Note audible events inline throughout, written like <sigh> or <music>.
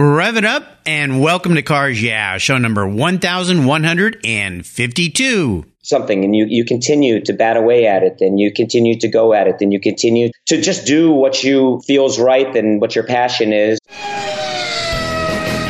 Rev it up and welcome to Cars Yeah, show number 1152. Something and you, you continue to bat away at it and you continue to go at it and you continue to just do what you feels right and what your passion is.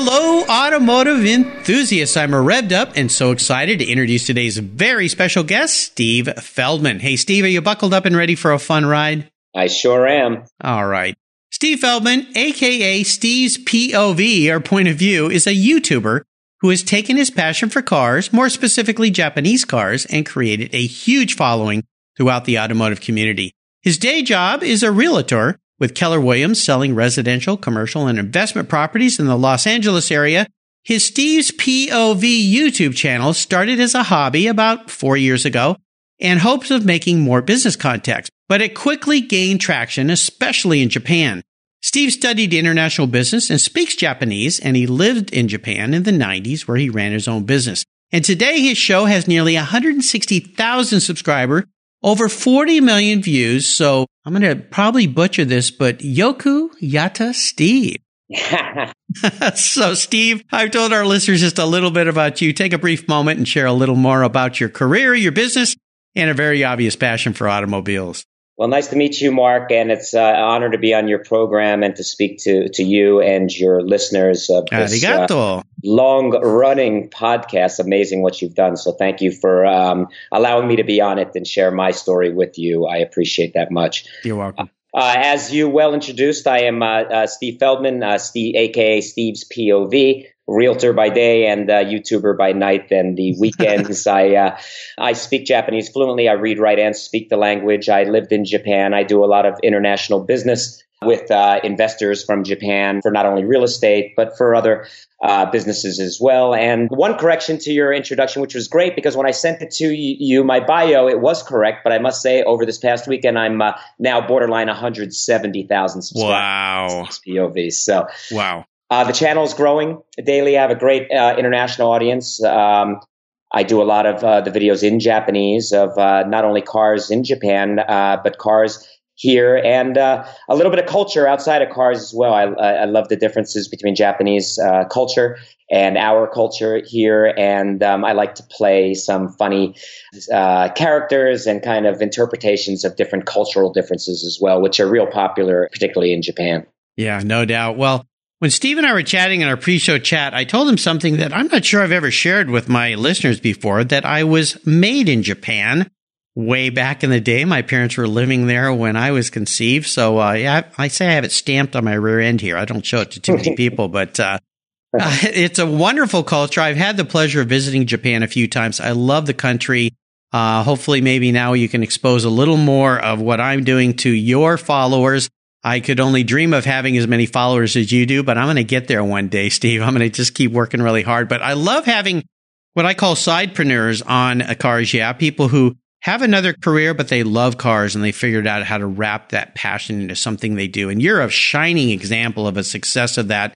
Hello, automotive enthusiasts. I'm revved up and so excited to introduce today's very special guest, Steve Feldman. Hey, Steve, are you buckled up and ready for a fun ride? I sure am. All right. Steve Feldman, aka Steve's POV, or point of view, is a YouTuber who has taken his passion for cars, more specifically Japanese cars, and created a huge following throughout the automotive community. His day job is a realtor with Keller Williams selling residential, commercial, and investment properties in the Los Angeles area. His Steve's POV YouTube channel started as a hobby about four years ago and hopes of making more business contacts, but it quickly gained traction, especially in Japan. Steve studied international business and speaks Japanese, and he lived in Japan in the 90s where he ran his own business. And today his show has nearly 160,000 subscribers over 40 million views. So I'm going to probably butcher this, but Yoku Yata Steve. <laughs> so, Steve, I've told our listeners just a little bit about you. Take a brief moment and share a little more about your career, your business, and a very obvious passion for automobiles. Well, nice to meet you, Mark, and it's uh, an honor to be on your program and to speak to, to you and your listeners of this uh, long-running podcast. Amazing what you've done. So thank you for um, allowing me to be on it and share my story with you. I appreciate that much. You're welcome. Uh, as you well introduced, I am uh, uh, Steve Feldman, uh, Steve, aka Steve's POV realtor by day and uh, YouTuber by night. And the weekends, <laughs> I uh, I speak Japanese fluently. I read, write, and speak the language. I lived in Japan. I do a lot of international business with uh, investors from Japan for not only real estate but for other uh, businesses as well. And one correction to your introduction, which was great because when I sent it to you, my bio, it was correct. But I must say, over this past weekend, I'm uh, now borderline 170,000 subscribers. Wow. POV. So wow. Uh, the channel is growing daily. I have a great uh, international audience. Um, I do a lot of uh, the videos in Japanese of uh, not only cars in Japan, uh, but cars here and uh, a little bit of culture outside of cars as well. I, I love the differences between Japanese culture and our culture here. And um, I like to play some funny characters and kind of interpretations of different cultural differences as well, which are real popular, particularly in Japan. Yeah, no doubt. Well, when Steve and I were chatting in our pre show chat, I told him something that I'm not sure I've ever shared with my listeners before that I was made in Japan way back in the day. My parents were living there when I was conceived. So, uh, yeah, I say I have it stamped on my rear end here. I don't show it to too many <laughs> people, but, uh, uh, <laughs> it's a wonderful culture. I've had the pleasure of visiting Japan a few times. I love the country. Uh, hopefully, maybe now you can expose a little more of what I'm doing to your followers. I could only dream of having as many followers as you do, but I'm going to get there one day, Steve. I'm going to just keep working really hard. But I love having what I call sidepreneurs on a cars. Yeah. People who have another career, but they love cars and they figured out how to wrap that passion into something they do. And you're a shining example of a success of that.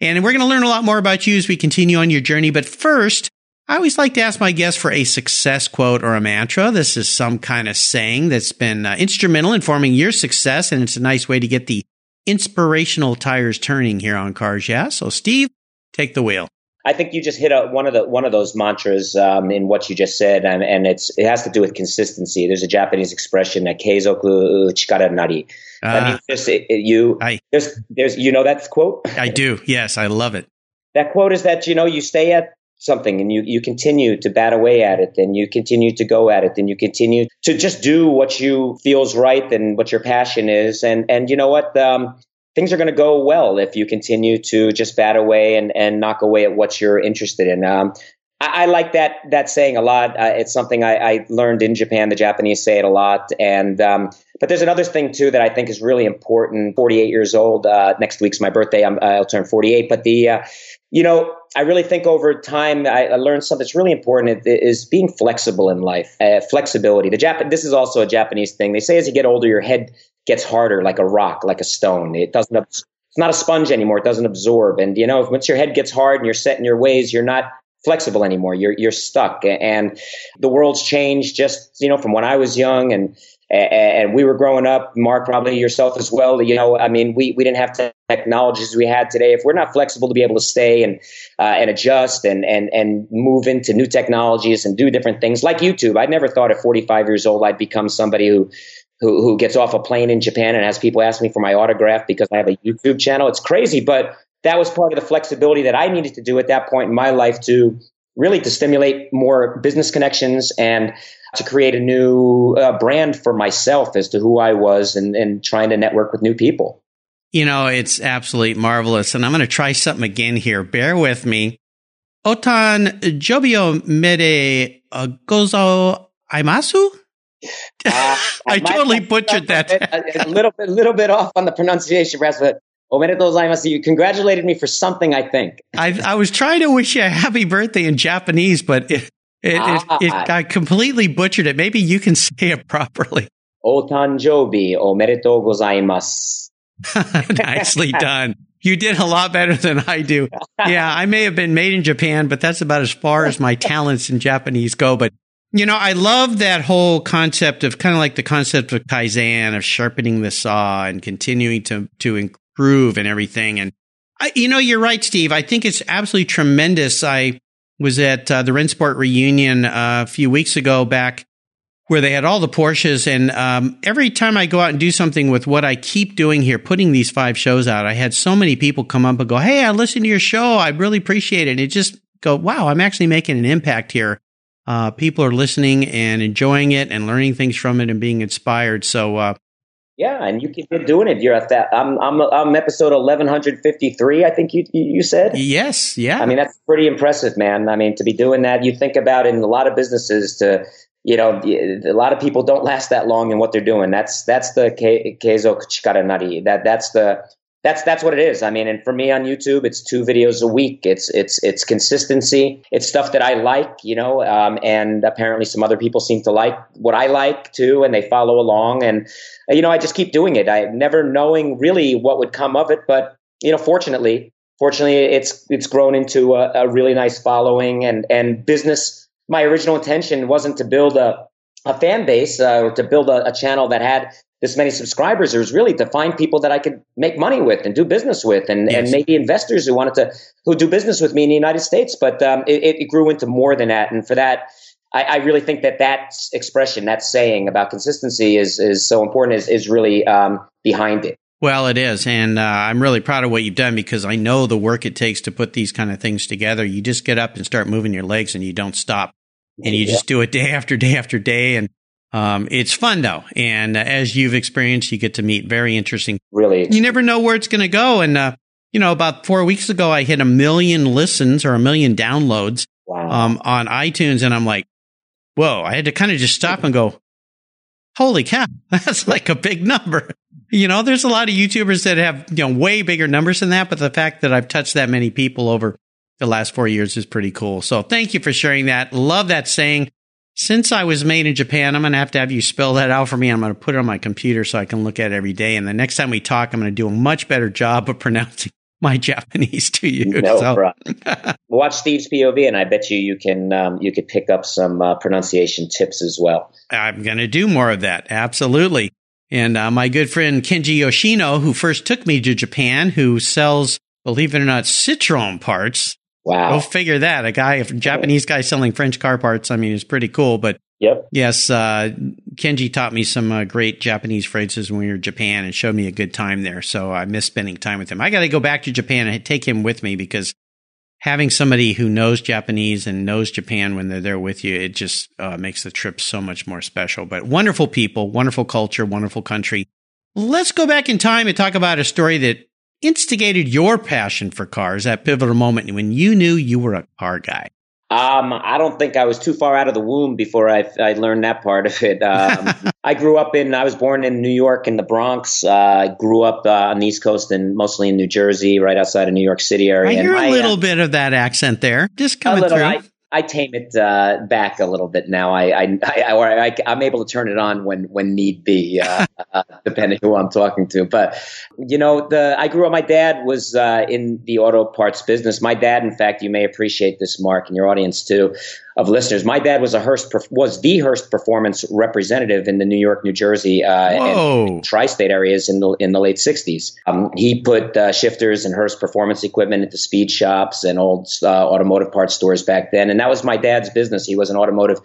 And we're going to learn a lot more about you as we continue on your journey. But first, I always like to ask my guests for a success quote or a mantra. This is some kind of saying that's been uh, instrumental in forming your success, and it's a nice way to get the inspirational tires turning here on Cars Yeah. So, Steve, take the wheel. I think you just hit a, one of the one of those mantras um, in what you just said, and, and it's it has to do with consistency. There's a Japanese expression that keizoku chikara nari. That means just it, it, you. I, there's there's you know that quote. I do. Yes, I love it. That quote is that you know you stay at something and you, you continue to bat away at it and you continue to go at it and you continue to just do what you feels right and what your passion is. And, and you know what? Um, things are going to go well if you continue to just bat away and, and knock away at what you're interested in. Um, I, I, like that, that saying a lot. Uh, it's something I, I, learned in Japan. The Japanese say it a lot. And, um, but there's another thing too that I think is really important. 48 years old. Uh, next week's my birthday. i will turn 48. But the, uh, you know, I really think over time I, I learned something that's really important is being flexible in life. Uh, flexibility. The Jap- This is also a Japanese thing. They say as you get older, your head gets harder, like a rock, like a stone. It doesn't. It's not a sponge anymore. It doesn't absorb. And you know, once your head gets hard and you're set in your ways, you're not flexible anymore. You're you're stuck. And the world's changed just you know from when I was young and and we were growing up, Mark, probably yourself as well. You know, I mean, we, we didn't have technologies we had today. If we're not flexible to be able to stay and uh, and adjust and and and move into new technologies and do different things like YouTube, I never thought at 45 years old I'd become somebody who who, who gets off a plane in Japan and has people ask me for my autograph because I have a YouTube channel. It's crazy, but that was part of the flexibility that I needed to do at that point in my life to really to stimulate more business connections and to create a new uh, brand for myself as to who I was and, and trying to network with new people. You know, it's absolutely marvelous. And I'm going to try something again here. Bear with me. Otan Jobio Mede uh, Gozo Aimasu? <laughs> Uh, I totally butchered that. A, a, little bit, little bit off on the pronunciation, perhaps, but you congratulated me for something, I think. I, I was trying to wish you a happy birthday in Japanese, but it, it, ah. it, it, I completely butchered it. Maybe you can say it properly. Otanjobi omedetou gozaimasu. <laughs> Nicely done. You did a lot better than I do. Yeah, I may have been made in Japan, but that's about as far as my talents in Japanese go. But you know, I love that whole concept of kind of like the concept of kaizen of sharpening the saw and continuing to to improve and everything. And I, you know, you're right, Steve. I think it's absolutely tremendous. I was at uh, the Rennsport reunion uh, a few weeks ago back where they had all the Porsches. And um, every time I go out and do something with what I keep doing here, putting these five shows out, I had so many people come up and go, Hey, I listened to your show. I really appreciate it. And it just go, wow, I'm actually making an impact here. Uh, people are listening and enjoying it and learning things from it and being inspired. So, uh, yeah, and you keep doing it. You're at that. I'm I'm I'm episode 1153. I think you you said. Yes. Yeah. I mean that's pretty impressive, man. I mean to be doing that, you think about in a lot of businesses to you know a lot of people don't last that long in what they're doing. That's that's the keizo chikara nari. That that's the that's that's what it is. I mean, and for me on YouTube, it's two videos a week. It's it's it's consistency. It's stuff that I like, you know, um, and apparently some other people seem to like what I like too, and they follow along. And you know, I just keep doing it. I never knowing really what would come of it, but you know, fortunately, fortunately, it's it's grown into a, a really nice following and and business. My original intention wasn't to build a a fan base uh, or to build a, a channel that had this many subscribers. It was really to find people that I could make money with and do business with, and, yes. and maybe investors who wanted to who do business with me in the United States. But um, it, it, grew into more than that, and for that. I, I, really think that that expression, that saying about consistency is is so important. Is is really um, behind it. Well, it is, and uh, I'm really proud of what you've done because I know the work it takes to put these kind of things together. You just get up and start moving your legs, and you don't stop, and you yeah. just do it day after day after day, and um, it's fun though, and uh, as you've experienced, you get to meet very interesting. Really, you never know where it's going to go. And uh, you know, about four weeks ago, I hit a million listens or a million downloads wow. um, on iTunes, and I'm like, whoa! I had to kind of just stop and go, holy cow, <laughs> that's like a big number. You know, there's a lot of YouTubers that have you know way bigger numbers than that, but the fact that I've touched that many people over the last four years is pretty cool. So thank you for sharing that. Love that saying since I was made in Japan, I'm going to have to have you spell that out for me. I'm going to put it on my computer so I can look at it every day. And the next time we talk, I'm going to do a much better job of <laughs> pronouncing my Japanese to you. No so. problem. <laughs> Watch Steve's POV, and I bet you you can um, you could pick up some uh, pronunciation tips as well. I'm going to do more of that. Absolutely. And uh, my good friend Kenji Yoshino, who first took me to Japan, who sells, believe it or not, Citroen parts Wow. Go figure that. A guy, a Japanese guy selling French car parts. I mean, it's pretty cool. But yep. yes, uh, Kenji taught me some uh, great Japanese phrases when we were in Japan and showed me a good time there. So I miss spending time with him. I got to go back to Japan and take him with me because having somebody who knows Japanese and knows Japan when they're there with you, it just uh, makes the trip so much more special. But wonderful people, wonderful culture, wonderful country. Let's go back in time and talk about a story that instigated your passion for cars, that pivotal moment when you knew you were a car guy? Um, I don't think I was too far out of the womb before I, I learned that part of it. Um, <laughs> I grew up in, I was born in New York in the Bronx. Uh, I grew up uh, on the East Coast and mostly in New Jersey, right outside of New York City area. I hear a little uh, bit of that accent there, just coming little, through. I, I tame it uh, back a little bit now. I, I, I, I, am able to turn it on when, when need be, uh, <laughs> uh, depending who I'm talking to. But, you know, the, I grew up, my dad was uh, in the auto parts business. My dad, in fact, you may appreciate this, Mark, and your audience too of listeners. My dad was a Hurst was the Hurst Performance representative in the New York, New Jersey, uh, and tri-state areas in the in the late '60s. Um, he put uh, shifters and Hurst Performance equipment into speed shops and old uh, automotive parts stores back then, and that was my dad's business. He was an automotive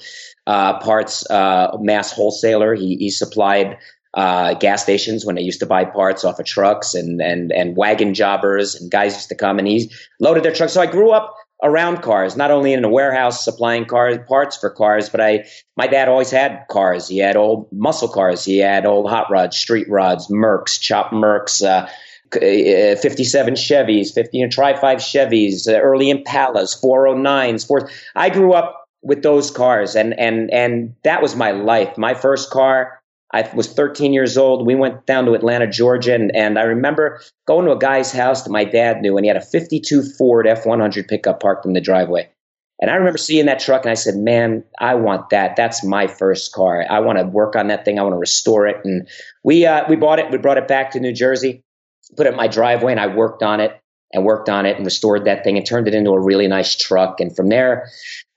uh, parts uh, mass wholesaler. He, he supplied. Uh, gas stations when they used to buy parts off of trucks and, and, and wagon jobbers and guys used to come and he loaded their trucks. So I grew up around cars, not only in a warehouse supplying car parts for cars, but I, my dad always had cars. He had old muscle cars. He had old hot rods, street rods, Mercs, chop Mercs, uh, uh 57 Chevys, 50 and Tri 5 Chevys, uh, early Impalas, 409s, four. I grew up with those cars and, and, and that was my life. My first car, I was 13 years old. We went down to Atlanta, Georgia, and, and I remember going to a guy's house that my dad knew, and he had a 52 Ford F 100 pickup parked in the driveway. And I remember seeing that truck, and I said, "Man, I want that. That's my first car. I want to work on that thing. I want to restore it." And we uh, we bought it. We brought it back to New Jersey, put it in my driveway, and I worked on it and worked on it and restored that thing and turned it into a really nice truck. And from there,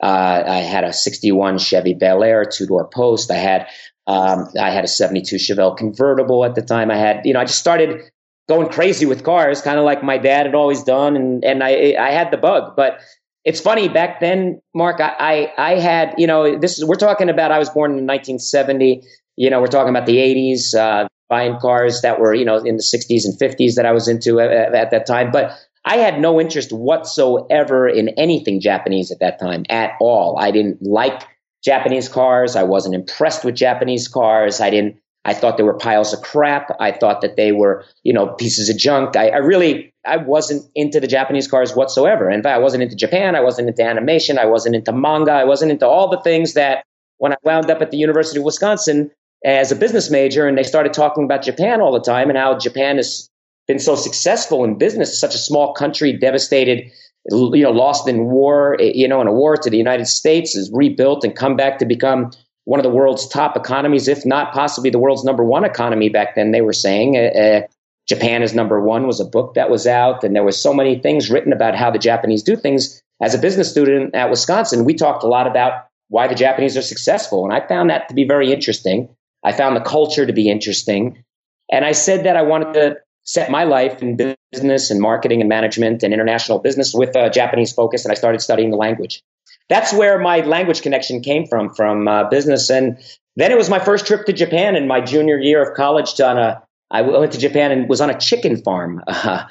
uh, I had a 61 Chevy Bel Air two door post. I had um, I had a 72 Chevelle convertible at the time. I had, you know, I just started going crazy with cars, kind of like my dad had always done. And, and I, I had the bug, but it's funny back then, Mark, I, I, I had, you know, this is, we're talking about, I was born in 1970, you know, we're talking about the 80s, uh, buying cars that were, you know, in the 60s and 50s that I was into at, at that time. But I had no interest whatsoever in anything Japanese at that time at all. I didn't like Japanese cars. I wasn't impressed with Japanese cars. I didn't, I thought they were piles of crap. I thought that they were, you know, pieces of junk. I, I really, I wasn't into the Japanese cars whatsoever. In fact, I wasn't into Japan. I wasn't into animation. I wasn't into manga. I wasn't into all the things that when I wound up at the University of Wisconsin as a business major and they started talking about Japan all the time and how Japan has been so successful in business, such a small country devastated you know, lost in war, you know, in a war to the United States, is rebuilt and come back to become one of the world's top economies, if not possibly the world's number one economy back then. They were saying uh, Japan is number one was a book that was out, and there was so many things written about how the Japanese do things. As a business student at Wisconsin, we talked a lot about why the Japanese are successful, and I found that to be very interesting. I found the culture to be interesting, and I said that I wanted to set my life in business and marketing and management and international business with a Japanese focus, and I started studying the language. That's where my language connection came from, from uh, business. And then it was my first trip to Japan in my junior year of college. On a, I went to Japan and was on a chicken farm, <laughs> uh,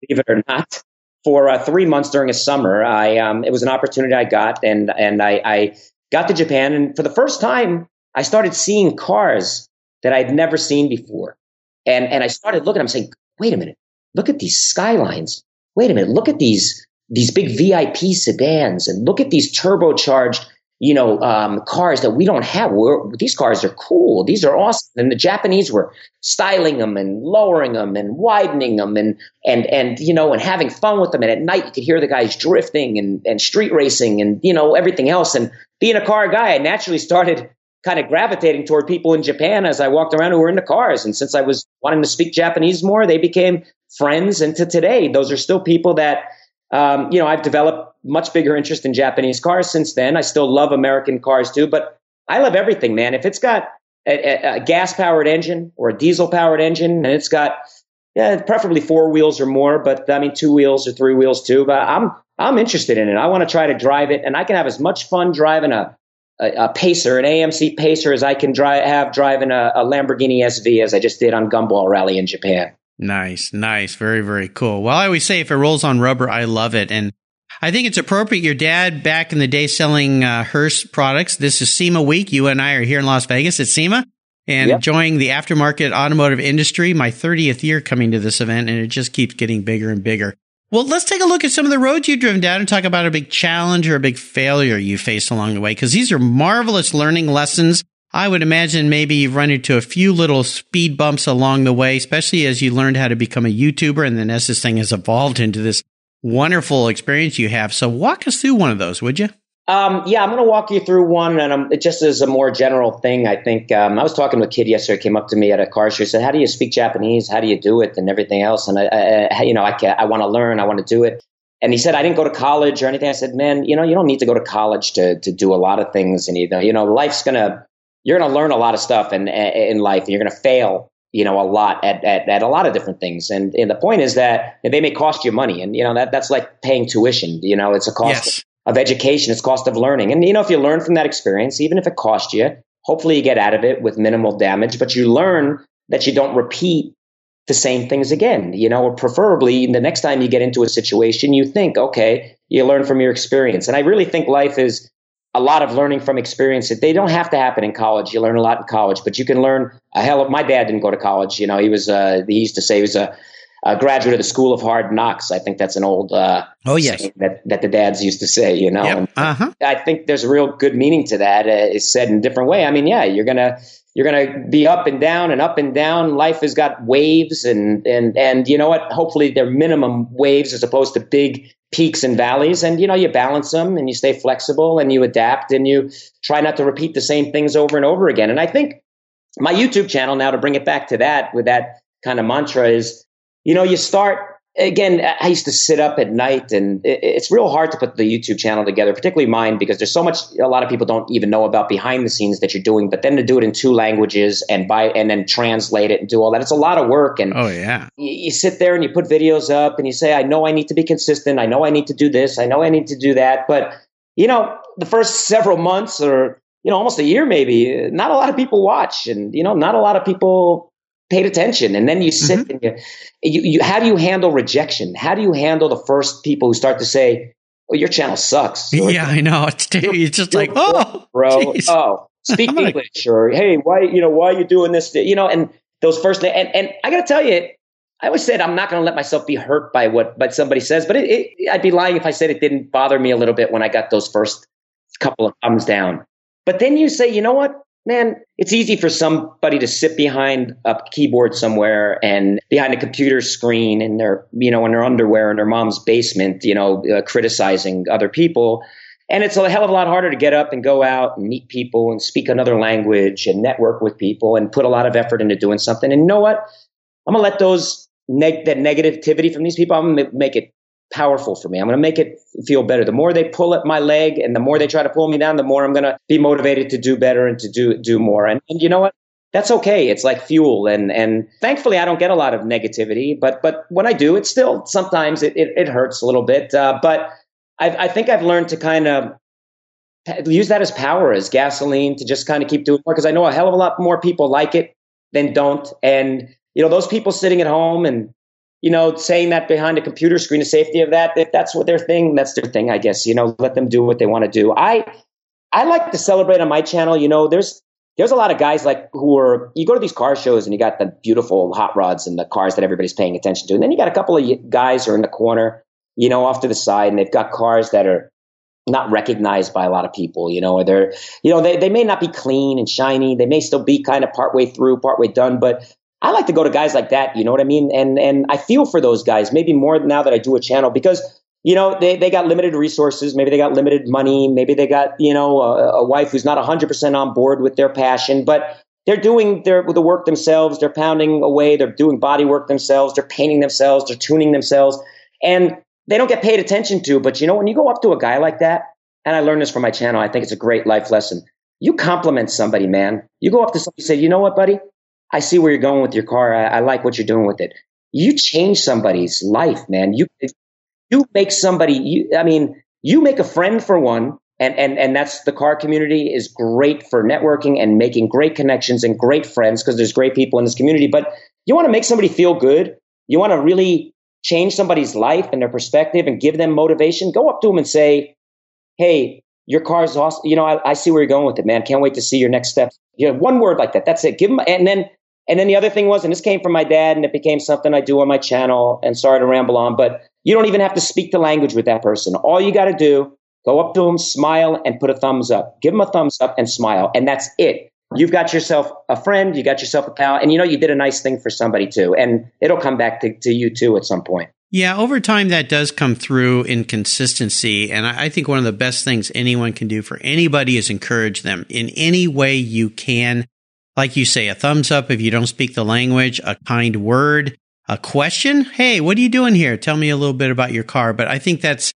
believe it or not, for uh, three months during a summer. I um, it was an opportunity I got, and and I, I got to Japan, and for the first time, I started seeing cars that I'd never seen before. And, and I started looking, I'm saying, wait a minute, look at these skylines. Wait a minute, look at these, these big VIP sedans and look at these turbocharged, you know, um, cars that we don't have. We're, these cars are cool. These are awesome. And the Japanese were styling them and lowering them and widening them and, and, and, you know, and having fun with them. And at night you could hear the guys drifting and, and street racing and, you know, everything else. And being a car guy, I naturally started kind of gravitating toward people in Japan as I walked around who were into cars. And since I was wanting to speak Japanese more, they became friends. And to today, those are still people that, um, you know, I've developed much bigger interest in Japanese cars since then. I still love American cars too, but I love everything, man. If it's got a, a, gas powered engine or a diesel powered engine and it's got, yeah, preferably four wheels or more, but I mean, two wheels or three wheels too, but I'm, I'm interested in it. I want to try to drive it and I can have as much fun driving a a, a, pacer, an AMC pacer, as I can drive have driving a, a Lamborghini SV as I just did on Gumball Rally in Japan. Nice, nice, very, very cool. Well, I always say if it rolls on rubber, I love it, and I think it's appropriate. Your dad back in the day selling uh, Hurst products. This is SEMA week. You and I are here in Las Vegas at SEMA and yep. enjoying the aftermarket automotive industry. My 30th year coming to this event, and it just keeps getting bigger and bigger. Well, let's take a look at some of the roads you've driven down and talk about a big challenge or a big failure you faced along the way, because these are marvelous learning lessons. I would imagine maybe you've run into a few little speed bumps along the way, especially as you learned how to become a YouTuber and then as this thing has evolved into this wonderful experience you have. So walk us through one of those, would you? Um, yeah, I'm going to walk you through one, and um, it just as a more general thing. I think um, I was talking to a kid yesterday. Came up to me at a car show. Said, "How do you speak Japanese? How do you do it, and everything else?" And I, I you know, I, I want to learn. I want to do it. And he said, "I didn't go to college or anything." I said, "Man, you know, you don't need to go to college to to do a lot of things, and you know, you know, life's gonna you're gonna learn a lot of stuff in in life, and you're gonna fail." You know, a lot at, at, at a lot of different things. And, and the point is that they may cost you money. And, you know, that, that's like paying tuition. You know, it's a cost. Yes of education, it's cost of learning. And you know, if you learn from that experience, even if it cost you, hopefully you get out of it with minimal damage, but you learn that you don't repeat the same things again, you know, or preferably the next time you get into a situation, you think, okay, you learn from your experience. And I really think life is a lot of learning from experience. That They don't have to happen in college. You learn a lot in college, but you can learn a hell of, my dad didn't go to college. You know, he was, uh, he used to say he was a, a graduate of the School of Hard Knocks. I think that's an old uh, oh yes that that the dads used to say. You know, yep. uh-huh. I think there's a real good meaning to that. Uh, it's said in a different way. I mean, yeah, you're gonna you're gonna be up and down and up and down. Life has got waves and and and you know what? Hopefully, they're minimum waves as opposed to big peaks and valleys. And you know, you balance them and you stay flexible and you adapt and you try not to repeat the same things over and over again. And I think my YouTube channel now to bring it back to that with that kind of mantra is you know, you start again. I used to sit up at night, and it's real hard to put the YouTube channel together, particularly mine, because there's so much. A lot of people don't even know about behind the scenes that you're doing, but then to do it in two languages and buy and then translate it and do all that, it's a lot of work. And oh yeah, you, you sit there and you put videos up, and you say, I know I need to be consistent. I know I need to do this. I know I need to do that. But you know, the first several months or you know, almost a year maybe, not a lot of people watch, and you know, not a lot of people paid attention. And then you sit mm-hmm. and you, you, you, how do you handle rejection? How do you handle the first people who start to say, well, your channel sucks. Or, yeah, I know. <laughs> It's, it's just like, oh, bro, geez. oh, speak <laughs> English or, hey, why, you know, why are you doing this? You know, and those first, and, and I got to tell you, I always said I'm not going to let myself be hurt by what, but somebody says, but it, it, I'd be lying if I said it didn't bother me a little bit when I got those first couple of thumbs down. But then you say, you know what? Man, it's easy for somebody to sit behind a keyboard somewhere and behind a computer screen in their, you know, in their underwear in their mom's basement, you know, uh, criticizing other people. And it's a hell of a lot harder to get up and go out and meet people and speak another language and network with people and put a lot of effort into doing something. And you know what? I'm gonna let those neg- that negativity from these people. I'm gonna make it powerful for me. I'm going to make it feel better. The more they pull at my leg and the more they try to pull me down, the more I'm going to be motivated to do better and to do do more. And, and you know what? That's okay. It's like fuel. And and thankfully, I don't get a lot of negativity. But but when I do, it's still sometimes it it, it hurts a little bit. Uh, but I, I think I've learned to kind of use that as power, as gasoline, to just kind of keep doing more. Because I know a hell of a lot more people like it than don't. And you know, those people sitting at home and you know, saying that behind a computer screen, the safety of that, if that's what their thing, that's their thing, I guess. You know, let them do what they want to do. I I like to celebrate on my channel. You know, there's there's a lot of guys like who are you go to these car shows and you got the beautiful hot rods and the cars that everybody's paying attention to, and then you got a couple of guys who are in the corner, you know, off to the side, and they've got cars that are not recognized by a lot of people, you know, or they're, you know, they, they may not be clean and shiny. They may still be kind of partway through, partway done, but I like to go to guys like that, you know what I mean? And and I feel for those guys, maybe more now that I do a channel because you know they, they got limited resources. Maybe they got limited money. Maybe they got you know a, a wife who's not 100% on board with their passion but they're doing their the work themselves. They're pounding away. They're doing body work themselves. They're painting themselves. They're tuning themselves. And they don't get paid attention to but you know when you go up to a guy like that and i learned this from my channel i think it's a great life lesson. You compliment somebody man. You go up to somebody and say you know what buddy I see where you're going with your car. I, I like what you're doing with it. You change somebody's life, man. You you make somebody. You, I mean, you make a friend for one, and and and that's the car community is great for networking and making great connections and great friends because there's great people in this community. But you want to make somebody feel good. You want to really change somebody's life and their perspective and give them motivation. Go up to them and say, "Hey, your car's awesome. You know, I, I see where you're going with it, man. Can't wait to see your next step. You know, one word like that. That's it. Give them, and then And then the other thing was, and this came from my dad, and it became something I do on my channel. And sorry to ramble on, but you don't even have to speak the language with that person. All you got to do, go up to them, smile, and put a thumbs up. Give them a thumbs up and smile, and that's it. You've got yourself a friend, you got yourself a pal, and you know you did a nice thing for somebody too, and it'll come back to, to you too at some point. Yeah, over time that does come through in consistency. And I think one of the best things anyone can do for anybody is encourage them in any way you can. Like you say, a thumbs up if you don't speak the language, a kind word, a question. Hey, what are you doing here? Tell me a little bit about your car. But I think that's,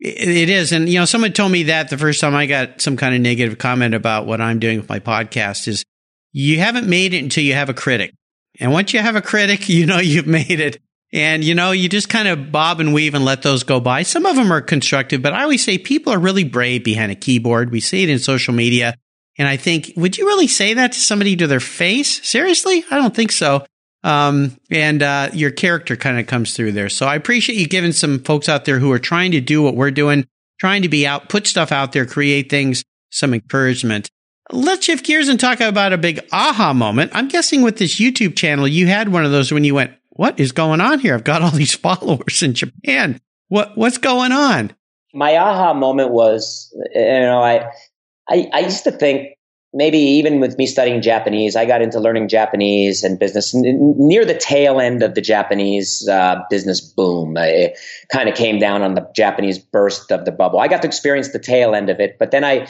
it is. And, you know, someone told me that the first time I got some kind of negative comment about what I'm doing with my podcast is you haven't made it until you have a critic. And once you have a critic, <laughs> you know you've made it. And, you know, you just kind of bob and weave and let those go by. Some of them are constructive, but I always say people are really brave behind a keyboard. We see it in social media. And I think, would you really say that to somebody to their face? Seriously? I don't think so. Um, and uh, your character kind of comes through there. So I appreciate you giving some folks out there who are trying to do what we're doing, trying to be out, put stuff out there, create things, some encouragement. Let's shift gears and talk about a big aha moment. I'm guessing with this YouTube channel, you had one of those when you went, what is going on here? I've got all <laughs> these followers in Japan. What what's going on? My aha moment was, you know, I, I, I used to think maybe even with me studying Japanese, I got into learning Japanese and business near the tail end of the Japanese uh, business boom. It kind of came down on the Japanese burst of the bubble. I got to experience the tail end of it, but then I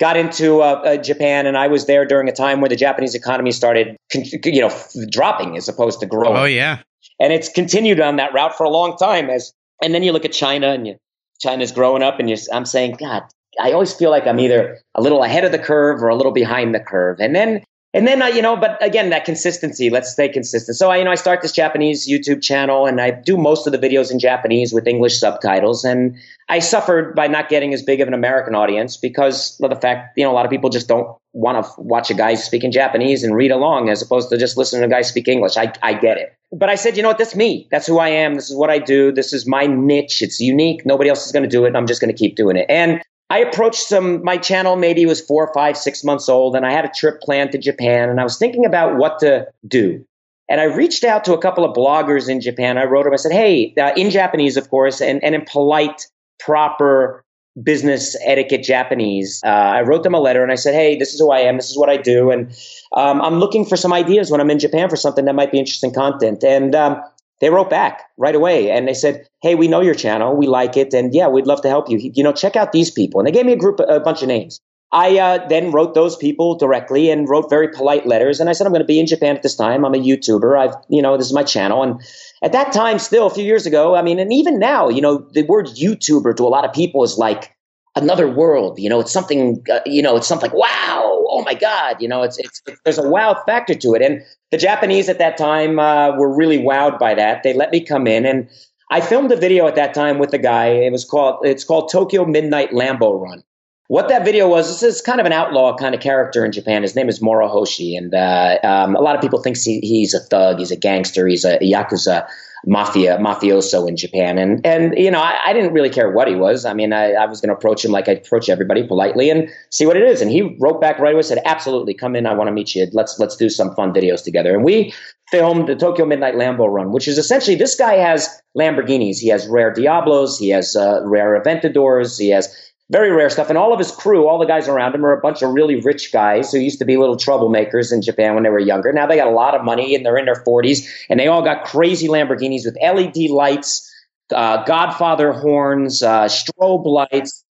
got into uh, uh, Japan, and I was there during a time where the Japanese economy started, you know, dropping as opposed to growing. Oh yeah, and it's continued on that route for a long time. As and then you look at China, and you, China's growing up, and you, I'm saying, God, I always feel like I'm either a little ahead of the curve or a little behind the curve. And then and then I, you know, but again, that consistency. Let's stay consistent. So I, you know, I start this Japanese YouTube channel, and I do most of the videos in Japanese with English subtitles. And I suffered by not getting as big of an American audience because of the fact, you know, a lot of people just don't want to watch a guy speaking Japanese and read along as opposed to just listening to a guy speak English. I, I get it. But I said, you know what? That's me. That's who I am. This is what I do. This is my niche. It's unique. Nobody else is going to do it. I'm just going to keep doing it. And I approached some, my channel maybe was four, five, six months old, and I had a trip planned to Japan, and I was thinking about what to do. And I reached out to a couple of bloggers in Japan. I wrote them, I said, hey, uh, in Japanese, of course, and, and in polite, proper business etiquette Japanese. Uh, I wrote them a letter and I said, hey, this is who I am, this is what I do, and um, I'm looking for some ideas when I'm in Japan for something that might be interesting content. And um, they wrote back right away and they said, Hey, we know your channel. We like it. And yeah, we'd love to help you. You know, check out these people. And they gave me a group, a bunch of names. I uh, then wrote those people directly and wrote very polite letters. And I said, I'm going to be in Japan at this time. I'm a YouTuber. I've, you know, this is my channel. And at that time, still a few years ago, I mean, and even now, you know, the word YouTuber to a lot of people is like another world. You know, it's something, uh, you know, it's something like, wow, my God, you know, it's, it's, it's, there's a wow factor to it. And the Japanese at that time uh, were really wowed by that. They let me come in and I filmed a video at that time with the guy. It was called, it's called Tokyo Midnight Lambo Run. What that video was, this is kind of an outlaw kind of character in Japan. His name is Morohoshi, and uh, um, a lot of people think he, he's a thug, he's a gangster, he's a yakuza mafia mafioso in Japan. And and you know, I, I didn't really care what he was. I mean, I, I was going to approach him like I approach everybody politely and see what it is. And he wrote back right away, said, "Absolutely, come in. I want to meet you. Let's let's do some fun videos together." And we filmed the Tokyo Midnight Lambo Run, which is essentially this guy has Lamborghinis, he has rare Diablos, he has uh, rare Aventadors, he has very rare stuff. And all of his crew, all the guys around him, are a bunch of really rich guys who used to be little troublemakers in Japan when they were younger. Now they got a lot of money and they're in their 40s, and they all got crazy Lamborghinis with LED lights, uh, Godfather horns, uh, strobe lights.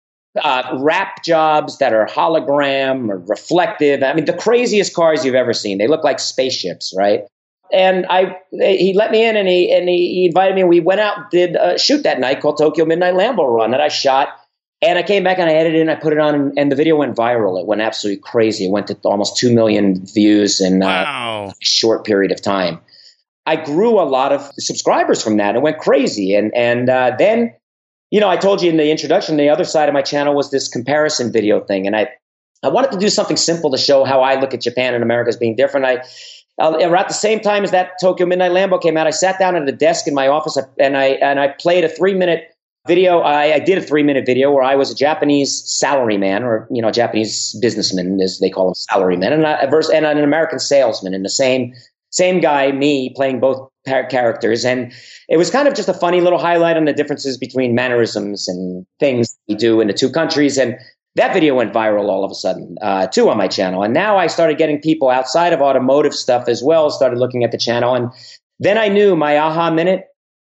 Uh, wrap jobs that are hologram or reflective. I mean, the craziest cars you've ever seen. They look like spaceships, right? and I he let me in and he and he invited me. and We went out did a shoot that night called Tokyo Midnight Lambo Run that I shot and I came back and I edited it and I put it on, and, and, the video went viral. It went absolutely crazy. It went to almost 2 million views in uh, a short period of time. I grew a lot of subscribers from that. It went crazy. And, and uh, then, you know, I told you in the introduction, the other side of my channel was this comparison video thing. And I, I wanted to do something simple to show how I look at Japan and America as being different. I, uh, at the same time as that Tokyo Midnight Lambo came out, I sat down at a desk in my office and I, and I played a three minute video. I, I, did a three minute video where I was a Japanese salaryman, or you know, Japanese businessman, as they call them, salaryman, and, a, and an American salesman in the same same guy, me, playing both characters. And it was kind of just a funny little highlight on the differences between mannerisms and things we do in the two countries. And that video went viral all of a sudden, uh, too, on my channel. And now I started getting people outside of automotive stuff as well, started looking at the channel. And then I knew my aha minute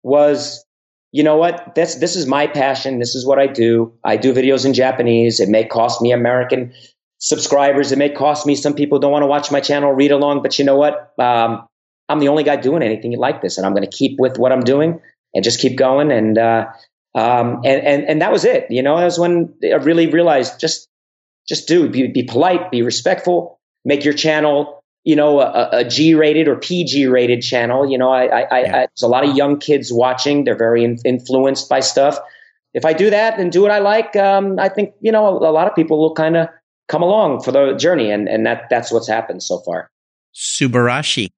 was, you know what? This, this is my passion. This is what I do. I do videos in Japanese. It may cost me American subscribers. It may cost me some people don't want to watch my channel, read along, but you know what? Um, I'm the only guy doing anything like this, and I'm going to keep with what I'm doing and just keep going. And uh, um, and and and that was it. You know, that was when I really realized just just do be, be polite, be respectful, make your channel you know a, a G rated or PG rated channel. You know, I, I, I, there's a lot of young kids watching. They're very in, influenced by stuff. If I do that and do what I like, um, I think you know a, a lot of people will kind of come along for the journey, and and that that's what's happened so far. Subarashi.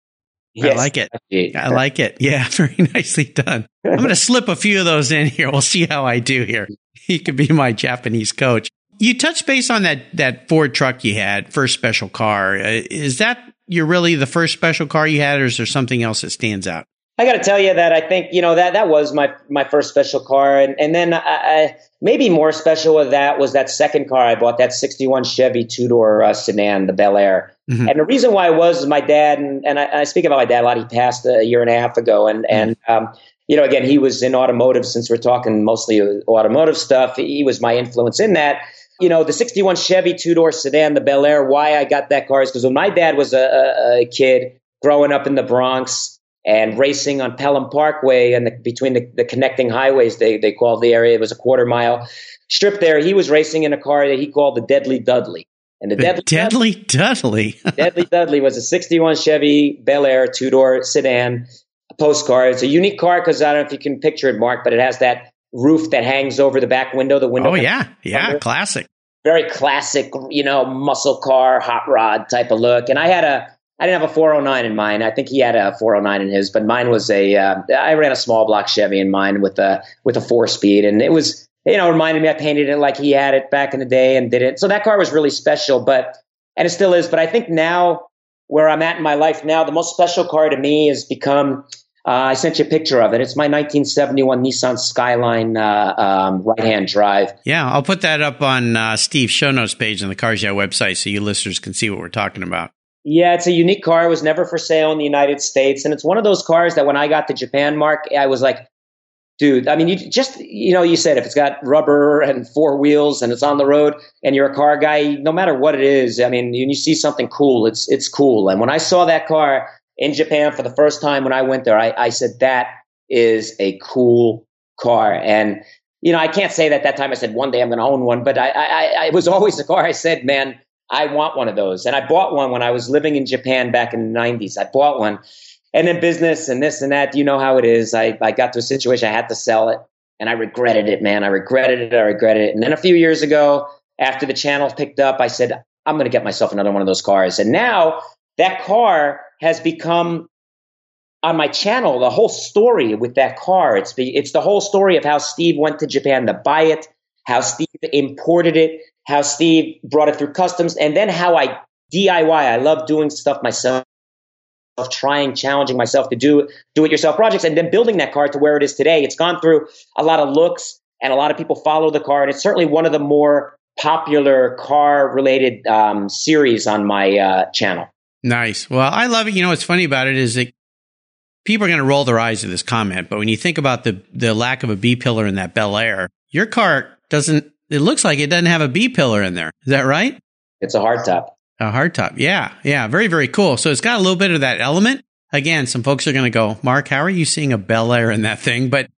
Yes. I like it. I like it. Yeah, very nicely done. I'm going to slip a few of those in here. We'll see how I do here. He could be my Japanese coach. You touched base on that that Ford truck you had, first special car. Uh, is that you're really the first special car you had, or is there something else that stands out? I got to tell you that I think you know that that was my my first special car, and and then I, I, maybe more special with that was that second car I bought, that '61 Chevy two door uh, sedan, the Bel Air. Mm-hmm. And the reason why it was my dad, and, and I, I, speak about my dad a lot. He passed a year and a half ago, and mm-hmm. and um, you know, again, he was in automotive. Since we're talking mostly automotive stuff, he was my influence in that. You know, the '61 Chevy two door sedan, the Bel Air. Why I got that car is because when my dad was a, a, a kid growing up in the Bronx and racing on Pelham Parkway and the, between the, the, connecting highways, they, they called the area. It was a quarter mile strip there. He was racing in a car that he called the Deadly Dudley. And the, the Deadly, Deadly Dudley. <laughs> Deadly Dudley was a 61 Chevy Bel Air two door sedan postcard. It's a unique car because I don't know if you can picture it, Mark, but it has that roof that hangs over the back window. The window. Oh, yeah. Yeah. Under. Classic. Very classic, you know, muscle car, hot rod type of look. And I had a, I didn't have a 409 in mine. I think he had a 409 in his, but mine was a. Uh, I ran a small block Chevy in mine with a with a four speed, and it was you know reminded me I painted it like he had it back in the day and did it. So that car was really special, but and it still is. But I think now where I'm at in my life now, the most special car to me has become. Uh, I sent you a picture of it. It's my 1971 Nissan Skyline uh, um, right-hand drive. Yeah, I'll put that up on uh, Steve's show notes page on the Cars Yeah website so you listeners can see what we're talking about. Yeah, it's a unique car. It was never for sale in the United States. And it's one of those cars that when I got to Japan, Mark, I was like, dude, I mean, you just, you know, you said if it's got rubber and four wheels and it's on the road and you're a car guy, no matter what it is, I mean, you see something cool, it's, it's cool. And when I saw that car in Japan for the first time when I went there, I, I said, that is a cool car. And, you know, I can't say that that time I said one day I'm going to own one, but I, I, I, it was <laughs> always the car I said, man, I want one of those. And I bought one when I was living in Japan back in the 90s. I bought one. And in business and this and that, you know how it is. I, I got to a situation I had to sell it and I regretted it, man. I regretted it. I regretted it. And then a few years ago, after the channel picked up, I said, I'm going to get myself another one of those cars. And now that car has become on my channel the whole story with that car. It's the, it's the whole story of how Steve went to Japan to buy it, how Steve imported it, how Steve brought it through customs, and then how I DIY. I love doing stuff myself, of trying, challenging myself to do do it yourself projects, and then building that car to where it is today. It's gone through a lot of looks, and a lot of people follow the car, and it's certainly one of the more popular car related um, series on my uh, channel. Nice. Well, I love it. You know, what's funny about it is that people are going to roll their eyes at this comment, but when you think about the the lack of a B pillar in that Bel Air, your car doesn't it looks like it doesn't have a B pillar in there. Is that right? It's a hardtop. A hardtop. Yeah. Yeah. Very, very cool. So it's got a little bit of that element. Again, some folks are going to go, Mark, how are you seeing a Bel Air in that thing? But,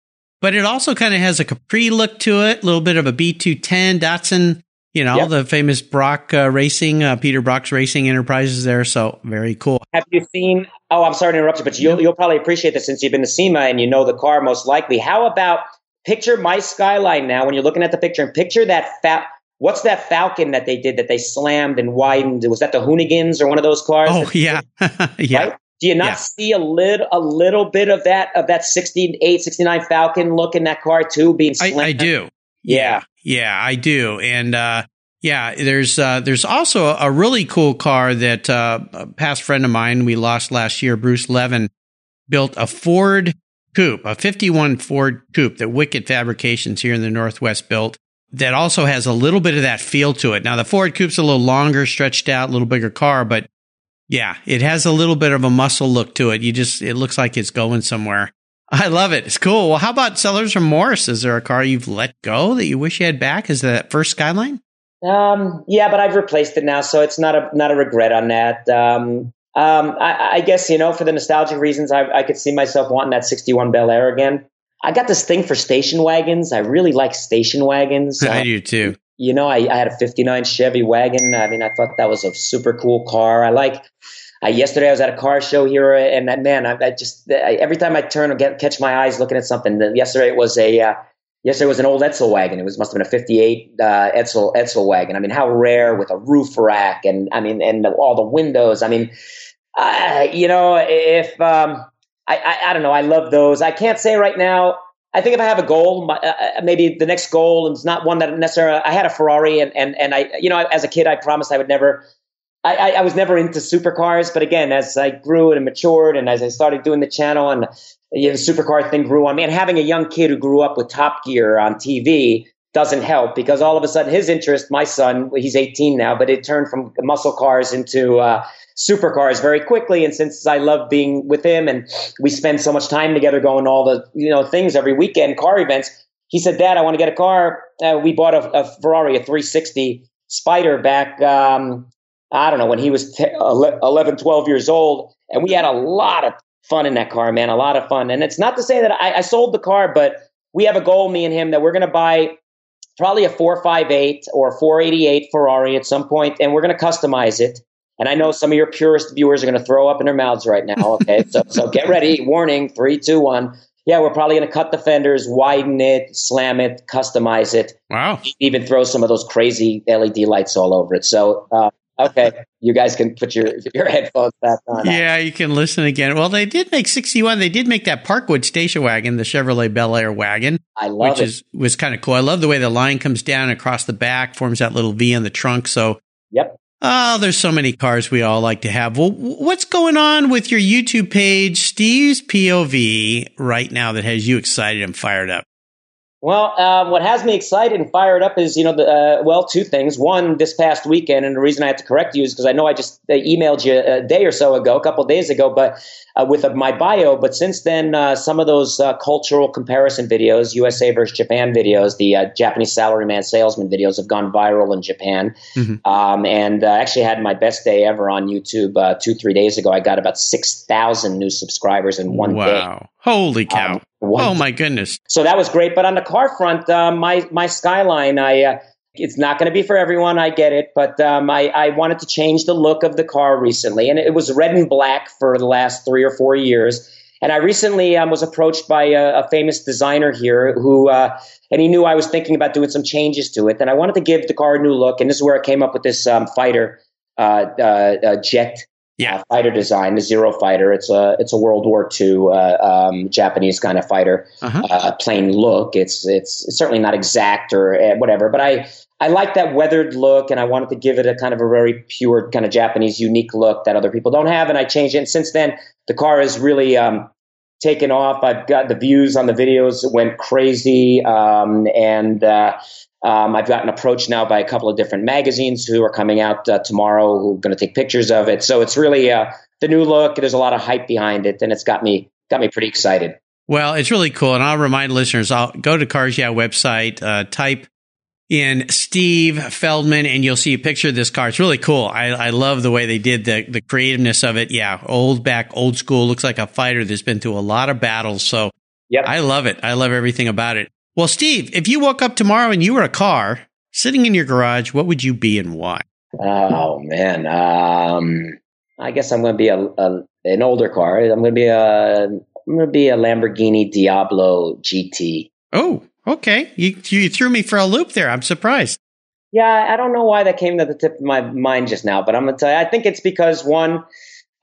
but it also kind of has a Capri look to it, a little bit of a B210 Datsun, you know, yep. the famous Brock uh, Racing, uh, Peter Brock's Racing Enterprises there. So very cool. Have you seen? Oh, I'm sorry to interrupt you, but you'll, you'll probably appreciate this since you've been to SEMA and you know the car most likely. How about picture my skyline now when you're looking at the picture and picture that fat what's that falcon that they did that they slammed and widened was that the hoonigans or one of those cars oh yeah <laughs> yeah right? do you not yeah. see a little a little bit of that of that 68 69 falcon look in that car too being I, I, do yeah yeah i do and uh Yeah, there's uh, there's also a really cool car that uh, a past friend of mine we lost last year, Bruce Levin, built a Ford Coupe, a 51 Ford Coupe that Wicked Fabrications here in the Northwest built. That also has a little bit of that feel to it. Now the Ford Coupe's a little longer, stretched out, a little bigger car, but yeah, it has a little bit of a muscle look to it. You just it looks like it's going somewhere. I love it. It's cool. Well, how about Sellers Remorse? Is there a car you've let go that you wish you had back? Is that first Skyline? Um, yeah, but I've replaced it now, so it's not a not a regret on that. Um, um, I, I, guess you know for the nostalgic reasons, I, I could see myself wanting that '61 Bel Air again. I got this thing for station wagons. I really like station wagons. <laughs> I uh, do too. You know, I, I, had a '59 Chevy wagon. I mean, I thought that was a super cool car. I like. Uh, yesterday, I was at a car show here, and man, I, I just every time I turn and get, catch my eyes looking at something. Yesterday, it was a uh, Yes, there was an old Edsel wagon. It was must have been a '58 uh, Edsel Edsel wagon. I mean, how rare with a roof rack and I mean, and all the windows. I mean, uh, you know, if um, I, I, I don't know, I love those. I can't say right now. I think if I have a goal, my, uh, uh maybe the next goal is not one that necessarily. I had a Ferrari, and and and I, you know, as a kid, I promised I would never. I, I, I was never into supercars, but again, as I grew and matured, and as I started doing the channel, and you know, the supercar thing grew on me. And having a young kid who grew up with Top Gear on TV doesn't help because all of a sudden his interest, my son, he's 18 now, but it turned from muscle cars into uh, supercars very quickly. And since I love being with him and we spend so much time together going all the you know things every weekend, car events, he said, "Dad, I want to get a car." Uh, we bought a, a, Ferrari, a 360 Spider back. Um, I don't know when he was 10, 11, 12 years old, and we had a lot of fun in that car, man. A lot of fun. And it's not to say that I, I sold the car, but we have a goal, me and him, that we're going to buy probably a 458 or 488 Ferrari at some point, and we're going to customize it. And I know some of your purist viewers are going to throw up in their mouths right now. <laughs> Okay, so so get ready. Warning: three, two, one. Yeah, we're probably going to cut the fenders, widen it, slam it, customize it. Wow! Even throw some of those crazy LED lights all over it. So uh, okay, you guys can put your your headphones back on. Yeah, you can listen again. Well, they did make 61. They did make that Parkwood station wagon, the Chevrolet Bel Air wagon. I love which it. is was kind of cool. I love the way the line comes down across the back, forms that little V in the trunk. So, yep. Oh, there's so many cars we all like to have. Well, what's going on with your YouTube page, Steve's POV, right now that has you excited and fired up? Well, uh, what has me excited and fired up is, you know, the, uh, well, two things. One, this past weekend, and the reason I had to correct you is because I know I just uh, emailed you a day or so ago, a couple days ago, but uh, with uh, my bio. But since then, uh, some of those cultural comparison videos, USA versus Japan videos, the Japanese salaryman salesman videos, have gone viral in Japan. Mm-hmm. Um, and I actually had my best day ever on YouTube two, three days ago. I got about six thousand new subscribers in one wow. day. Wow! Holy cow! Um, oh my goodness! So that was great. But on the car front, uh, my my Skyline, I uh, it's not going to be for everyone. I get it, but um, I I wanted to change the look of the car recently, and it was red and black for the last three or four years. And I recently um, was approached by a, a, famous designer here who, uh, and he knew I was thinking about doing some changes to it. And I wanted to give the car a new look. And this is where I came up with this um, fighter uh, uh, uh jet yeah. Uh, fighter design, the Zero Fighter. It's a it's a World War II uh, um, Japanese kind of fighter uh-huh. uh, plane look. It's, it's, it's certainly not exact or uh, whatever, but I I like that weathered look, and I wanted to give it a kind of a very pure kind of Japanese unique look that other people don't have, and I changed it. And since then, the car is really um, taken off. I've got the views on the videos went crazy, um, and uh, um, I've gotten approached now by a couple of different magazines who are coming out uh, tomorrow who are going to take pictures of it. So it's really uh, the new look. There's a lot of hype behind it, and it's got me got me pretty excited. Well, it's really cool, and I'll remind listeners: I'll go to Cars Yeah website, uh, type in Steve Feldman, and you'll see a picture of this car. It's really cool. I, I love the way they did the the creativeness of it. Yeah, old back, old school. Looks like a fighter that's been through a lot of battles. So, yep. I love it. I love everything about it. Well, Steve, if you woke up tomorrow and you were a car sitting in your garage, what would you be and why? Oh man, um, I guess I'm going to be a, a, an older car. I'm going to be a I'm going to be a Lamborghini Diablo GT. Oh, okay. You you threw me for a loop there. I'm surprised. Yeah, I don't know why that came to the tip of my mind just now, but I'm to tell you. I think it's because one,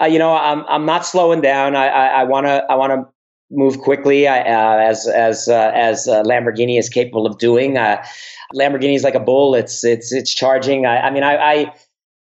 uh, you know, I'm I'm not slowing down. I I want to I want to move quickly uh, as as uh, as uh, Lamborghini is capable of doing. Uh, Lamborghini is like a bull; it's it's it's charging. I, I mean, I, I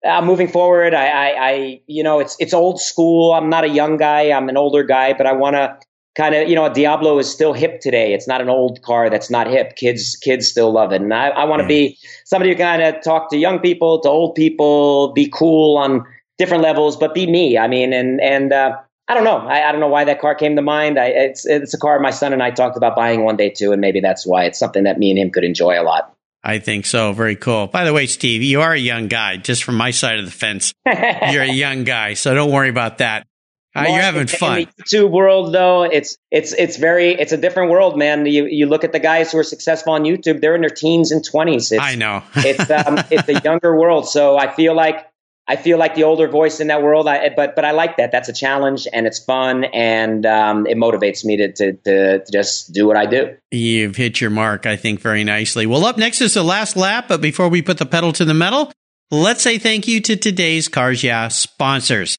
I'm moving forward. I, I, I, you know, it's it's old school. I'm not a young guy. I'm an older guy, but I want to kind of, you know, Diablo is still hip today. It's not an old car that's not hip. Kids, kids still love it, and I, I want to be somebody who kind of talk to young people, to old people, be cool on different levels, but be me. I mean, and and uh, I don't know. I, I, don't know why that car came to mind. I, it's it's a car my son and I talked about buying one day too, and maybe that's why it's something that me and him could enjoy a lot. I think so. Very cool. By the way, Steve, you are a young guy. Just from my side of the fence, you're a <laughs> young guy, so don't worry about that. Uh, you're having fun. In the YouTube world, though, it's it's it's very it's a different world, man. You you look at the guys who are successful on YouTube; they're in their teens and twenties. I know. <laughs> it's um, it's a younger world, so I feel like I feel like the older voice in that world. I, but but I like that. That's a challenge and it's fun and um, it motivates me to, to, to just do what I do. You've hit your mark, I think, very nicely. Well, up next is the last lap, but before we put the pedal to the metal, let's say thank you to today's Cars Yeah sponsors.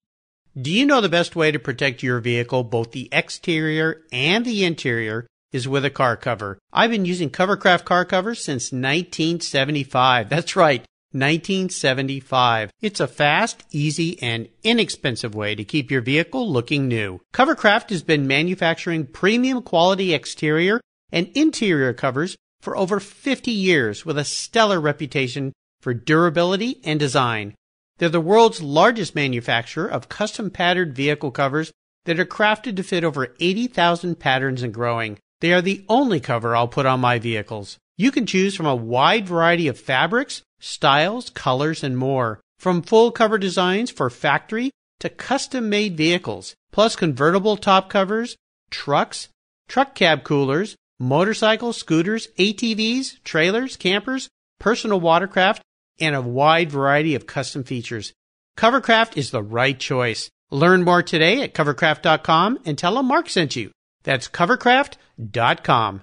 Do you know the best way to protect your vehicle, both the exterior and the interior? Is with a car cover. I've been using Covercraft car covers since 1975. That's right. 1975. It's a fast, easy, and inexpensive way to keep your vehicle looking new. Covercraft has been manufacturing premium quality exterior and interior covers for over 50 years with a stellar reputation for durability and design. They're the world's largest manufacturer of custom patterned vehicle covers that are crafted to fit over 80,000 patterns and growing. They are the only cover I'll put on my vehicles. You can choose from a wide variety of fabrics, styles, colors, and more. From full cover designs for factory to custom made vehicles, plus convertible top covers, trucks, truck cab coolers, motorcycles, scooters, ATVs, trailers, campers, personal watercraft, and a wide variety of custom features. Covercraft is the right choice. Learn more today at covercraft.com and tell them Mark sent you. That's covercraft.com.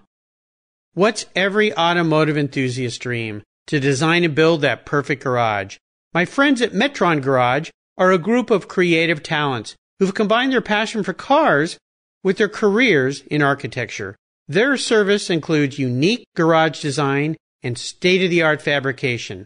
What's every automotive enthusiast dream? To design and build that perfect garage. My friends at Metron Garage are a group of creative talents who've combined their passion for cars with their careers in architecture. Their service includes unique garage design and state of the art fabrication.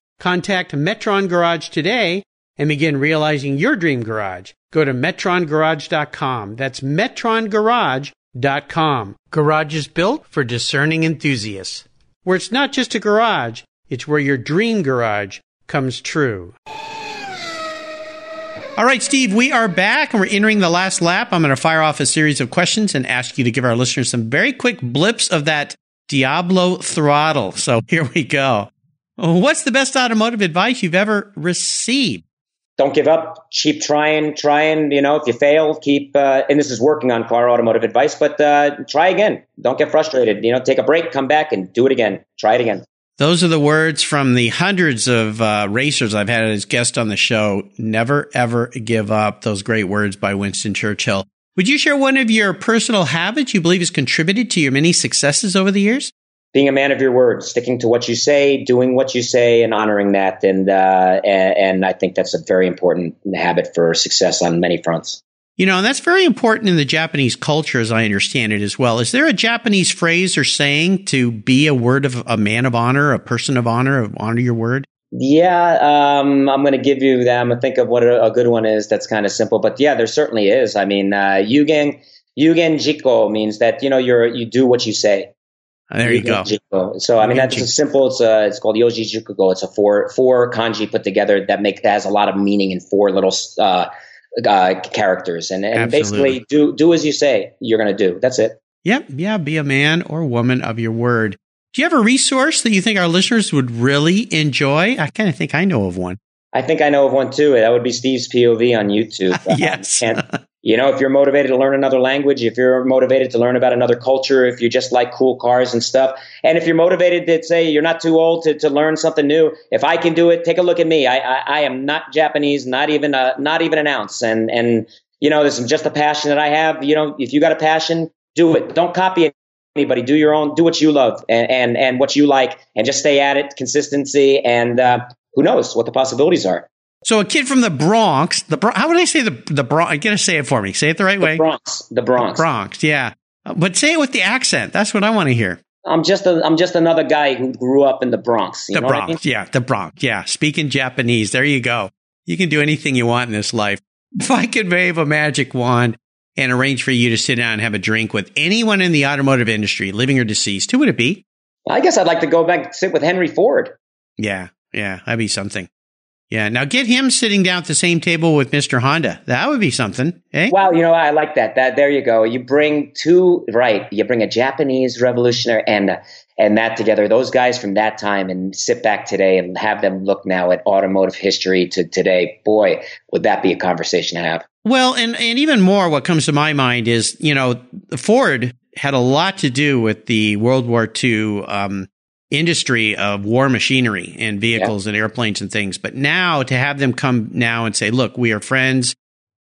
Contact Metron Garage today and begin realizing your dream garage. Go to metrongarage.com. That's metrongarage.com Com. Garage is built for discerning enthusiasts, where it's not just a garage, it's where your dream garage comes true. All right, Steve, we are back and we're entering the last lap. I'm going to fire off a series of questions and ask you to give our listeners some very quick blips of that Diablo throttle. So here we go. What's the best automotive advice you've ever received? don't give up. Keep trying, trying. You know, if you fail, keep. Uh, and this is working on car automotive advice, but uh, try again. Don't get frustrated. You know, take a break, come back, and do it again. Try it again. Those are the words from the hundreds of uh, racers I've had as guests on the show. Never, ever give up. Those great words by Winston Churchill. Would you share one of your personal habits you believe has contributed to your many successes over the years? Being a man of your word, sticking to what you say, doing what you say, and honoring that. And, uh, and, and I think that's a very important habit for success on many fronts. You know, and that's very important in the Japanese culture, as I understand it as well. Is there a Japanese phrase or saying to be a word of a man of honor, a person of honor, of honor your word? Yeah, um, I'm going to give you that. I'm going to think of what a, a, good one is. That's kind of simple, but yeah, there certainly is. I mean, uh, yugen yugen jiko means that you know you're you do what you say. There you go. So I mean that's a simple. It's a, it's called Yoji Jukugo. It's a four four kanji put together that make that has a lot of meaning in four little uh, uh, characters, and, and basically do do as you say you're going to do. That's it. Yep. Yeah. Be a man or woman of your word. Do you have a resource that you think our listeners would really enjoy? I kind of think I know of one. I think I know of one too. That would be Steve's POV on YouTube. <laughs> yes. You know, if you're motivated to learn another language, if you're motivated to learn about another culture, if you just like cool cars and stuff, and if you're motivated to say you're not too old to, to learn something new, if I can do it, take a look at me. I, I, I am not Japanese, not even a, not even an ounce. And, and, you know, this is just a passion that I have. You know, if you got a passion, do it. Don't copy anybody. Do your own, do what you love and, and, and what you like and just stay at it, consistency. And, uh, who knows what the possibilities are. So a kid from the Bronx, the how would I say the the Bronx? I gotta say it for me. Say it the right the way. Bronx, the Bronx, the Bronx. Yeah, but say it with the accent. That's what I want to hear. I'm just a, I'm just another guy who grew up in the Bronx. the Bronx, I mean? yeah, the Bronx, yeah. Speaking Japanese, there you go. You can do anything you want in this life. If I could wave a magic wand and arrange for you to sit down and have a drink with anyone in the automotive industry, living or deceased, who would it be? I guess I'd like to go back and sit with Henry Ford. Yeah, yeah, that'd be something. Yeah. Now get him sitting down at the same table with Mr. Honda. That would be something. Eh? Well, you know, I like that. That there you go. You bring two right. You bring a Japanese revolutionary and and that together. Those guys from that time and sit back today and have them look now at automotive history to today. Boy, would that be a conversation to have. Well, and and even more, what comes to my mind is you know Ford had a lot to do with the World War II um, industry of war machinery and vehicles yeah. and airplanes and things. But now to have them come now and say, look, we are friends.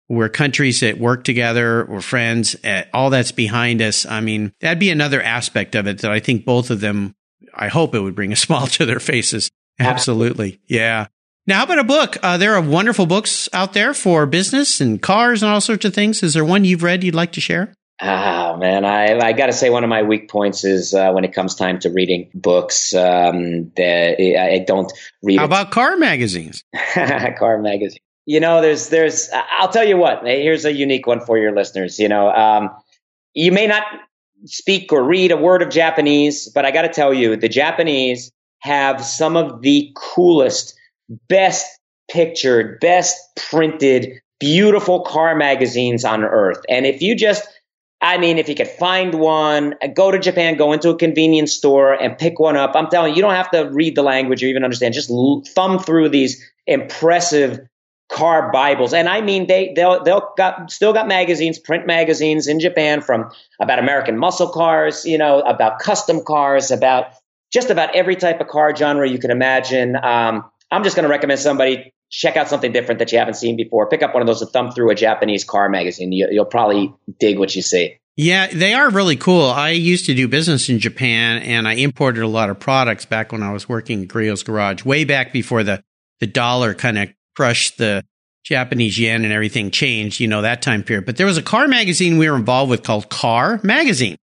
We're countries that work together. We're friends. Eh, all that's behind us. I mean, that'd be another aspect of it that I think both of them, I hope it would bring a <laughs> smile to their faces. Absolutely. Yeah. Now, how about a book? Uh, there are wonderful books out there for business and cars and all sorts of things. Is there one you've read you'd like to share? Ah, man, I, I got to say one of my weak points is uh, when it comes time to reading books, um, that I don't read. How about car magazines? <laughs> car magazine. You know, there's, there's. I'll tell you what. Here's a unique one for your listeners. You know, um, you may not speak or read a word of Japanese, but I got to tell you, the Japanese have some of the coolest, best pictured, best printed, beautiful car magazines on earth. And if you just I mean, if you could find one, go to Japan, go into a convenience store and pick one up. I'm telling you, you don't have to read the language or even understand. Just thumb through these impressive car Bibles. And I mean, they, they'll, they'll got, still got magazines, print magazines in Japan from about American muscle cars, you know, about custom cars, about just about every type of car genre you can imagine. Um, I'm just going to recommend somebody check out something different that you haven't seen before. Pick up one of those and thumb through a Japanese car magazine. You, will probably dig what you see. Yeah, they are really cool. I used to do business in Japan and I imported a lot of products back when I was working at Griot's Garage, way back before the, the dollar kind of crushed the Japanese yen and everything changed, you know, that time period. But there was a car magazine we were involved with called Car Magazine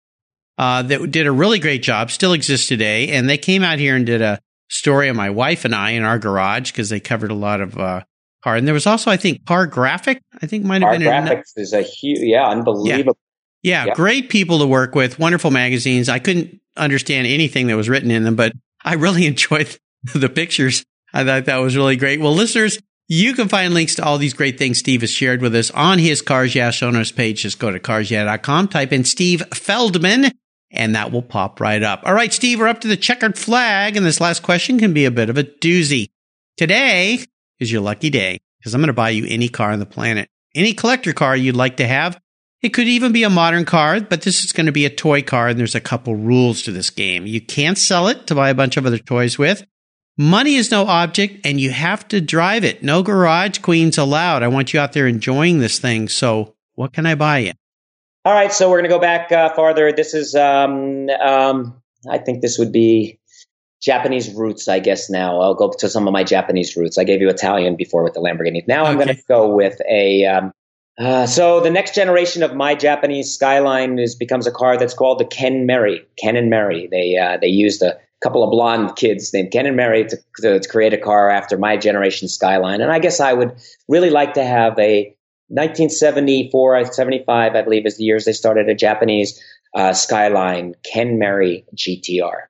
uh, that did a really great job, still exists today. And they came out here and did a story of my wife and I in our garage because they covered a lot of uh, car. And there was also, I think, Car Graphic. I think might have been graphics is a huge, yeah, unbelievable. Yeah. yeah, great people to work with, wonderful magazines. I couldn't understand anything that was written in them, but I really <laughs> enjoyed the pictures. I thought that was really great. Well, listeners, you can find links to all these great things Steve has shared with us on his Cars Yeah show notes page. Just go to carsyeah.com, type in Steve Feldman, and that will pop right up. All right, Steve, we're up to the checkered flag, and this last question can be a bit of a doozy. Today is your lucky day because I'm going to buy you any car on the planet, any collector car you'd like to have. It could even be a modern car, but this is going to be a toy car, and there's a couple rules to this game. You can't sell it to buy a bunch of other toys with. Money is no object, and you have to drive it. No garage queens allowed. I want you out there enjoying this thing. So, what can I buy you? All right, so we're going to go back uh, farther. This is, um, um, I think this would be Japanese roots, I guess. Now I'll go to some of my Japanese roots. I gave you Italian before with the Lamborghini. Now okay. I'm going to go with a. Um, uh, so the next generation of my Japanese Skyline is becomes a car that's called the Ken Mary. Ken and Mary. They uh, they used a couple of blonde kids named Ken and Mary to, to, to create a car after my generation Skyline, and I guess I would really like to have a 1974, 75, I believe, is the years they started a Japanese uh, Skyline Ken Mary GTR.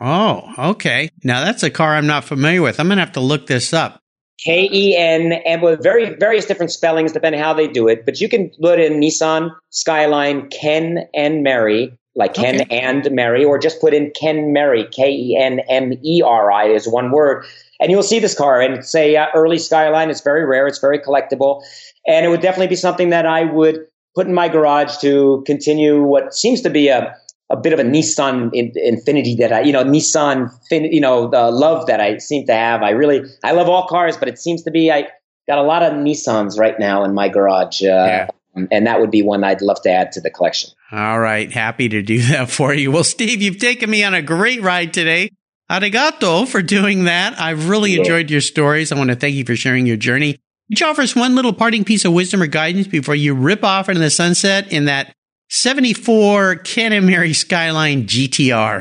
Oh, okay. Now that's a car I'm not familiar with. I'm going to have to look this up. K E N, and with very various different spellings depending how they do it. But you can put in Nissan Skyline Ken and Mary like Ken Okay. and Mary, or just put in Ken Mary, K E N M E R I is one word, and you'll see this car. And it's a uh, early Skyline. It's very rare. It's very collectible, and it would definitely be something that I would put in my garage to continue what seems to be a a bit of a Nissan in, infinity that I, you know, Nissan, fin, you know, the love that I seem to have. I really, I love all cars, but it seems to be I got a lot of Nissans right now in my garage, uh, Yeah. Um, and that would be one I'd love to add to the collection. All right. Happy to do <laughs> that for you. Well, Steve, you've taken me on a great ride today. Arigato for doing that. I've really Yeah. enjoyed your stories. I want to thank you for sharing your journey. Would you offer us one little parting piece of wisdom or guidance before you rip off into the sunset in that 74 Ken Mary Skyline GTR?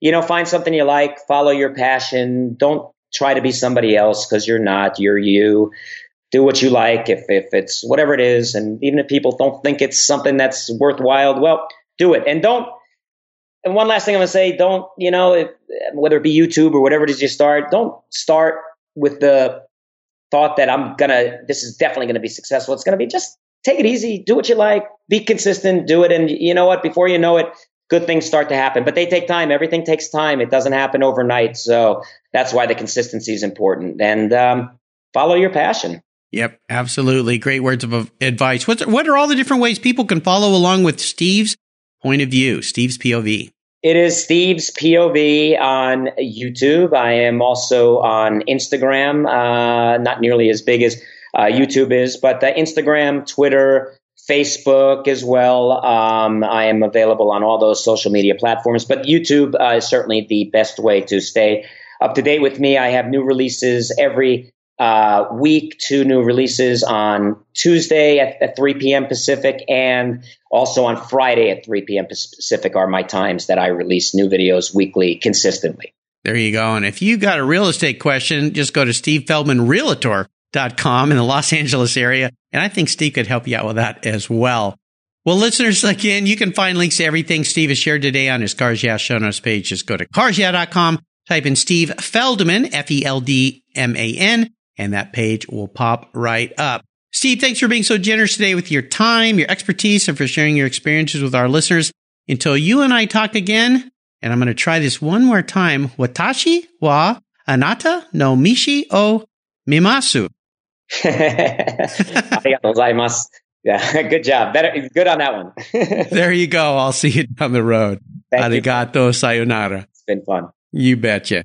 You know, find something you like, follow your passion. Don't try to be somebody else because you're not. You're you. Do what you like. If if it's whatever it is, and even if people don't think it's something that's worthwhile, well, do it. And don't. And one last thing I'm gonna say: don't you know, if, whether it be YouTube or whatever it is you start, don't start with the thought that I'm gonna. This is definitely gonna be successful. It's gonna be just take it easy, do what you like, be consistent, do it, and you know what? Before you know it, good things start to happen. But they take time. Everything takes time. It doesn't happen overnight. So that's why the consistency is important. And um, follow your passion. Yep, absolutely. Great words of advice. What's, what are all the different ways people can follow along with Steve's point of view, Steve's POV? It is Steve's POV on YouTube. I am also on Instagram, uh, not nearly as big as uh, YouTube is, but uh, Instagram, Twitter, Facebook as well. Um, I am available on all those social media platforms, but YouTube uh, is certainly the best way to stay up to date with me. I have new releases every uh, week, two new releases on Tuesday at, at 3 p.m. Pacific and also on Friday at 3 p.m. Pacific are my times that I release new videos weekly consistently. There you go. And if you got a real estate question, just go to stevefeldmanrealtor.com in the Los Angeles area. And I think Steve could help you out with that as well. Well, listeners, again, you can find links to everything Steve has shared today on his Cars Yeah show notes page. Just go to carsyeah.com, type in Steve Feldman, F E L D M A N, and that page will pop right up. Steve, thanks for being so generous today with your time, your expertise, and for sharing your experiences with our listeners. Until you and I talk again, and I'm going to try this one more time. Watashi wa anata no mishi o mimasu. <laughs> Arigatou gozaimasu. Yeah, <laughs> good job. Better, good on that one. <laughs> There you go. I'll see you down the road. Thank you. Arigato sayonara. been fun. You betcha.